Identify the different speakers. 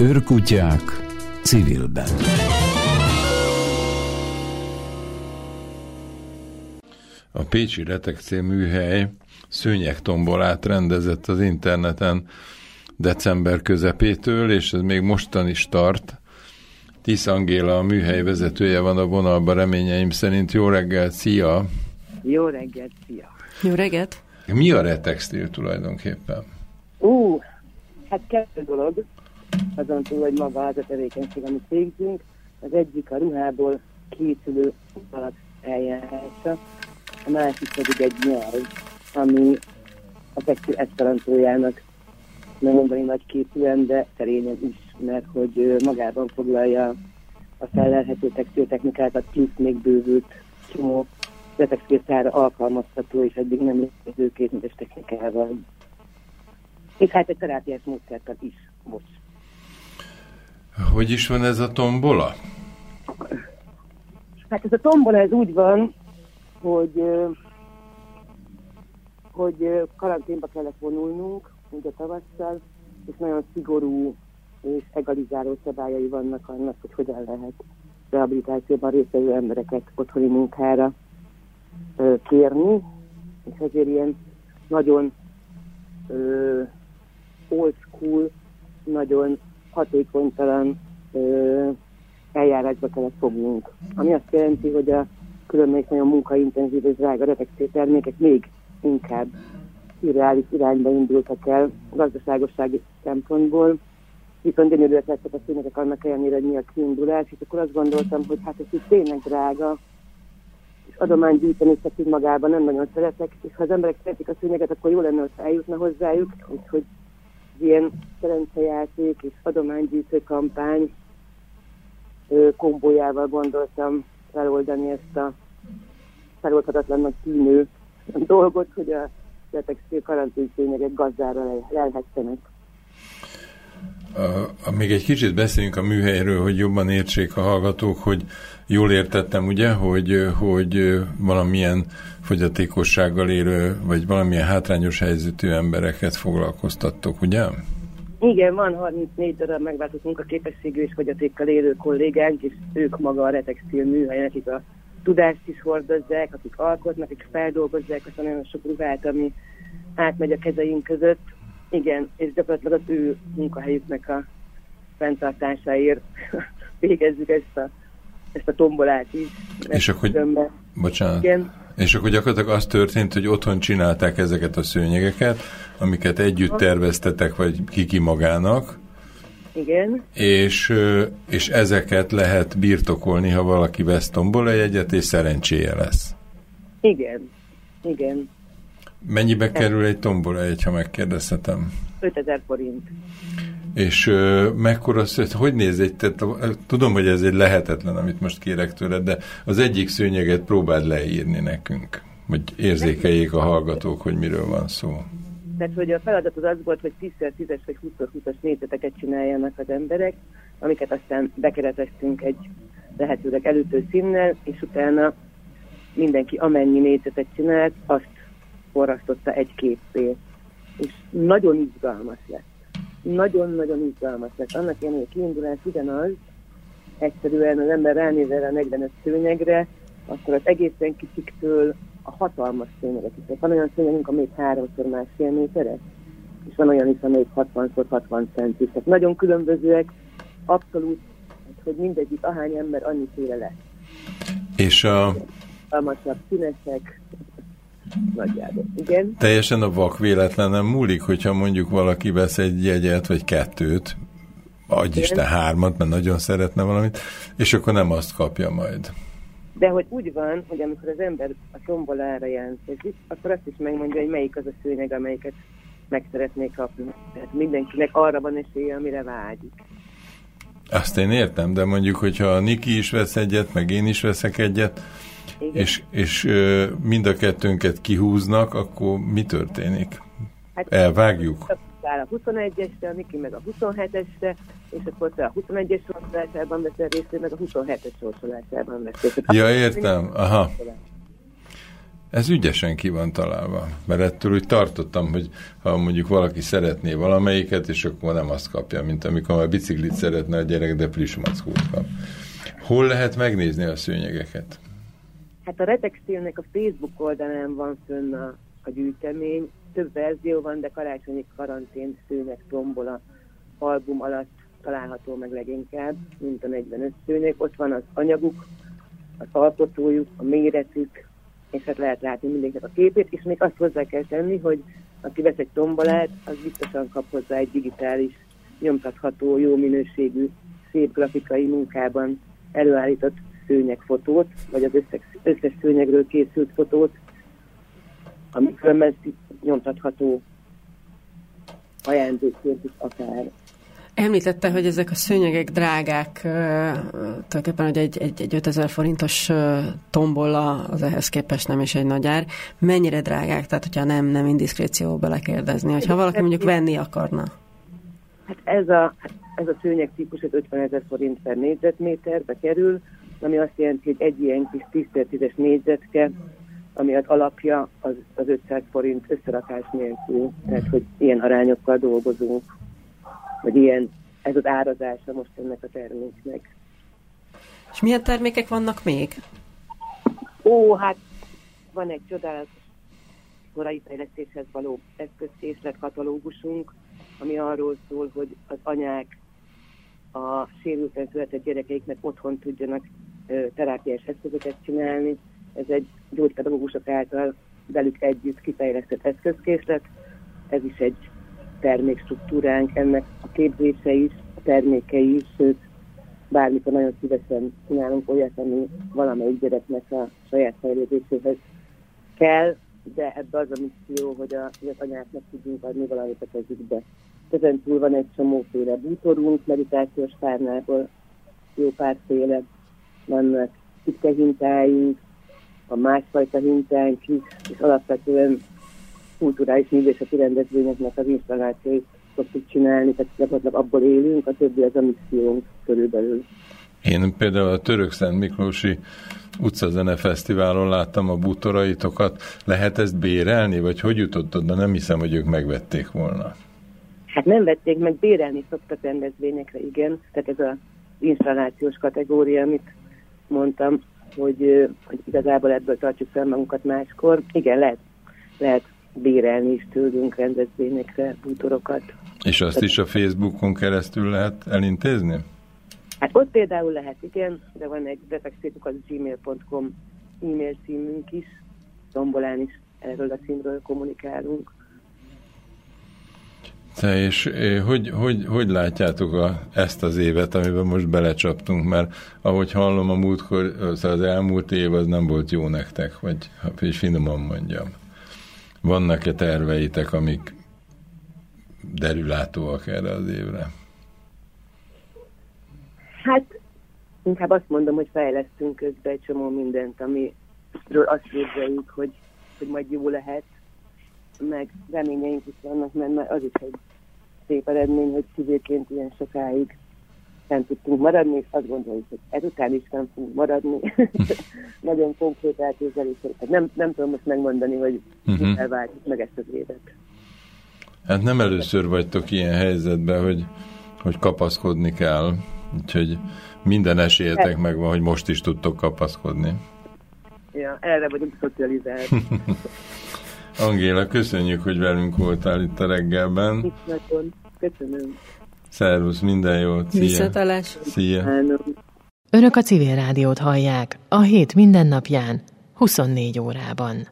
Speaker 1: Őrkutyák civilben.
Speaker 2: A Pécsi Retekcé műhely szőnyegtombolát rendezett az interneten december közepétől, és ez még mostan is tart. Tisz Angéla, a műhely vezetője van a vonalban reményeim szerint. Jó reggelt, szia!
Speaker 3: Jó reggelt, szia!
Speaker 4: Jó reggelt!
Speaker 2: Mi a retextil tulajdonképpen?
Speaker 3: Ú, hát kettő dolog, azon túl, hogy maga az a tevékenység, amit végzünk. Az egyik a ruhából készülő alatt eljárása, a másik pedig egy nyelv, ami a textil eszperantójának nem mondani nagy képűen, de szerényen is, mert hogy magában foglalja a felelhető textiltechnikákat, plusz még bővült csomó retextiltára alkalmazható és eddig nem létező kézműves technikával. És hát egy terápiás módszertan is most.
Speaker 2: Hogy is van ez a tombola?
Speaker 3: Hát ez a tombola ez úgy van, hogy hogy karanténba kellett vonulnunk, ugye tavasszal, és nagyon szigorú és egalizáló szabályai vannak annak, hogy hogyan lehet rehabilitációban résztvevő embereket otthoni munkára ö, kérni, és ezért ilyen nagyon ö, old school, nagyon hatékonytalan ö, eljárásba kellett fognunk. Ami azt jelenti, hogy a különböző nagyon munkaintenzív és drága refekció termékek még inkább irreális irányba indultak el gazdaságossági szempontból, viszont gyönyörűek lettek a színekek annak ellenére, hogy mi a kiindulás, és akkor azt gondoltam, hogy hát ez így tényleg drága, és adomány gyűjteni szekít magában nem nagyon szeretek, és ha az emberek szeretik a szőnyeget, akkor jó lenne, hogy eljutna hozzájuk, úgyhogy ilyen szerencsejáték és adománygyűjtő kampány kombójával gondoltam feloldani ezt a feloldhatatlannak tűnő dolgot, hogy a textil karanténszényegek gazdára lelhessenek.
Speaker 2: A, még egy kicsit beszéljünk a műhelyről, hogy jobban értsék a hallgatók, hogy jól értettem, ugye, hogy, hogy valamilyen fogyatékossággal élő, vagy valamilyen hátrányos helyzetű embereket foglalkoztattok, ugye?
Speaker 3: Igen, van 34 darab megváltott munkaképességű és fogyatékkal élő kollégánk, és ők maga a retextil műhely, nekik a tudást is hordozzák, akik alkotnak, akik feldolgozzák azt a nagyon sok ruhát, ami átmegy a kezeink között. Igen, és gyakorlatilag az ő munkahelyüknek a fenntartásáért végezzük ezt a, ezt a tombolát is.
Speaker 2: És akkor, tömbe. bocsánat, Igen. és akkor gyakorlatilag az történt, hogy otthon csinálták ezeket a szőnyegeket, amiket együtt terveztetek, vagy kiki magának,
Speaker 3: igen.
Speaker 2: És, és ezeket lehet birtokolni, ha valaki vesz tombola jegyet, és szerencséje lesz.
Speaker 3: Igen, igen.
Speaker 2: Mennyibe kerül egy tombola egy, ha megkérdezhetem?
Speaker 3: 5000 forint.
Speaker 2: És uh, mekkora hogy néz egy, tehát, tudom, hogy ez egy lehetetlen, amit most kérek tőled, de az egyik szőnyeget próbáld leírni nekünk, hogy érzékeljék a hallgatók, hogy miről van szó.
Speaker 3: Tehát, hogy a feladat az az volt, hogy 10x10-es vagy 20x20-as négyzeteket csináljanak az emberek, amiket aztán bekereteztünk egy lehetőleg előtő színnel, és utána mindenki amennyi négyzetet csinált, azt forrasztotta egy képé. És nagyon izgalmas lett. Nagyon-nagyon izgalmas lett. Annak hogy a kiindulás ugyanaz, egyszerűen az ember ránézel a 45 szőnyegre, akkor az egészen kicsiktől a hatalmas szőnyeget is. Van olyan szőnyegünk, amelyik háromszor másfél méteres, és van olyan is, amelyik 60x60 centis. Tehát nagyon különbözőek, abszolút, hogy mindegyik ahány ember annyiféle lesz.
Speaker 2: És a...
Speaker 3: Almasabb színesek, nagyjából. Igen.
Speaker 2: Teljesen a vak véletlenem múlik, hogyha mondjuk valaki vesz egy jegyet, vagy kettőt, adj Isten hármat, mert nagyon szeretne valamit, és akkor nem azt kapja majd.
Speaker 3: De hogy úgy van, hogy amikor az ember a tombolára jelentkezik, akkor azt is megmondja, hogy melyik az a szőnyeg, amelyiket meg szeretnék kapni. Tehát mindenkinek arra van esélye, amire vágyik.
Speaker 2: Azt én értem, de mondjuk, hogyha a Niki is vesz egyet, meg én is veszek egyet, Igen. és, és mind a kettőnket kihúznak, akkor mi történik? Hát, Elvágjuk?
Speaker 3: áll a 21-esre, a Miki meg a 27-esre, és akkor te a 21-es sorsolásában veszel részt, meg a 27-es sorsolásában veszel
Speaker 2: Ja, értem, aha. Ez ügyesen ki van találva, mert ettől úgy tartottam, hogy ha mondjuk valaki szeretné valamelyiket, és akkor nem azt kapja, mint amikor a biciklit szeretne a gyerek, de plüsmackót kap. Hol lehet megnézni a szőnyegeket?
Speaker 3: Hát a Retextilnek a Facebook oldalán van fönn a, a gyűjtemény. Több verzió van, de karácsonyi karantén szőnyeg tombola album alatt található meg leginkább, mint a 45 szőnyeg. Ott van az anyaguk, az alkotójuk, a méretük, és hát lehet látni mindenkinek a képét, és még azt hozzá kell tenni, hogy aki vesz egy tombolát, az biztosan kap hozzá egy digitális, nyomtatható, jó minőségű, szép grafikai munkában előállított szőnyegfotót, vagy az összes, összes szőnyegről készült fotót, ami különben nyomtatható ajándékként is akár.
Speaker 4: Említette, hogy ezek a szőnyegek drágák, tulajdonképpen, hogy egy, egy, egy 5000 forintos tombola az ehhez képest nem is egy nagy ár. Mennyire drágák? Tehát, hogyha nem, nem indiszkréció belekérdezni, hogyha valaki mondjuk venni akarna.
Speaker 3: Hát ez a, ez a szőnyeg típus 50 ezer forint per négyzetméterbe kerül, ami azt jelenti, hogy egy ilyen kis 10 es négyzetke, ami az alapja, az, az 500 forint összerakás nélkül. Tehát, hogy ilyen arányokkal dolgozunk, vagy ilyen, ez az árazása most ennek a terméknek.
Speaker 4: És milyen termékek vannak még?
Speaker 3: Ó, hát van egy csodálatos korai fejlesztéshez való eszközkészlet katalógusunk, ami arról szól, hogy az anyák a sérülten született gyerekeiknek otthon tudjanak terápiás eszközöket csinálni. Ez egy gyógypedagógusok által velük együtt kifejlesztett eszközkészlet. Ez is egy termékstruktúránk, ennek a képzése is, a termékei is, sőt, bármikor nagyon szívesen csinálunk olyat, ami valamelyik gyereknek a saját fejlődéséhez kell, de ebbe az a misszió, hogy, a, hogy az anyáknak tudjunk adni valamit a kezükbe. Ezen túl van egy csomóféle bútorunk, meditációs párnából jó párféle, vannak titka hintáink, a másfajta hintánk is, és alapvetően kulturális művészeti rendezvényeknek az installációit szoktuk csinálni, tehát gyakorlatilag abból élünk, a többi az a missziónk körülbelül.
Speaker 2: Én például a Török Szent Miklósi utcazene fesztiválon láttam a bútoraitokat. Lehet ezt bérelni, vagy hogy jutott oda? Nem hiszem, hogy ők megvették volna.
Speaker 3: Hát nem vették meg, bérelni szoktak rendezvényekre, igen. Tehát ez az installációs kategória, amit mondtam, hogy, hogy igazából ebből tartjuk fel magunkat máskor. Igen, lehet, lehet bérelni is tőlünk rendezvényekre bútorokat.
Speaker 2: És azt is a Facebookon keresztül lehet elintézni?
Speaker 3: Hát ott például lehet, igen, de van egy defektétukat gmail.com e-mail címünk is, tombolán is erről a címről kommunikálunk.
Speaker 2: Te és hogy, hogy, hogy látjátok a, ezt az évet, amiben most belecsaptunk, mert ahogy hallom a múltkor, az, az elmúlt év az nem volt jó nektek, vagy és finoman mondjam. Vannak-e terveitek, amik derülátóak erre az évre?
Speaker 3: Hát inkább azt mondom, hogy fejlesztünk közben egy csomó mindent, amiről azt képzeljük, hogy, hogy majd jó lehet, meg reményeink is vannak, mert az is egy szép eredmény, hogy civilként ilyen sokáig nem tudtunk maradni, és azt gondoljuk, hogy ezután is nem fogunk maradni. Nagyon konkrét elképzelések. Nem, nem tudom most megmondani, hogy uh-huh. Elváltjuk meg ezt az évet.
Speaker 2: Hát nem először vagytok ilyen helyzetben, hogy, hogy kapaszkodni kell, úgyhogy minden esélyetek hát- megvan, hogy most is tudtok kapaszkodni.
Speaker 3: Ja, erre vagyunk szocializált.
Speaker 2: Angéla, köszönjük, hogy velünk voltál itt a reggelben.
Speaker 3: Köszönöm.
Speaker 2: Szervusz, minden jót. Szia.
Speaker 4: Visszatalás.
Speaker 2: Szia.
Speaker 5: Önök a civil rádiót hallják a hét mindennapján, 24 órában.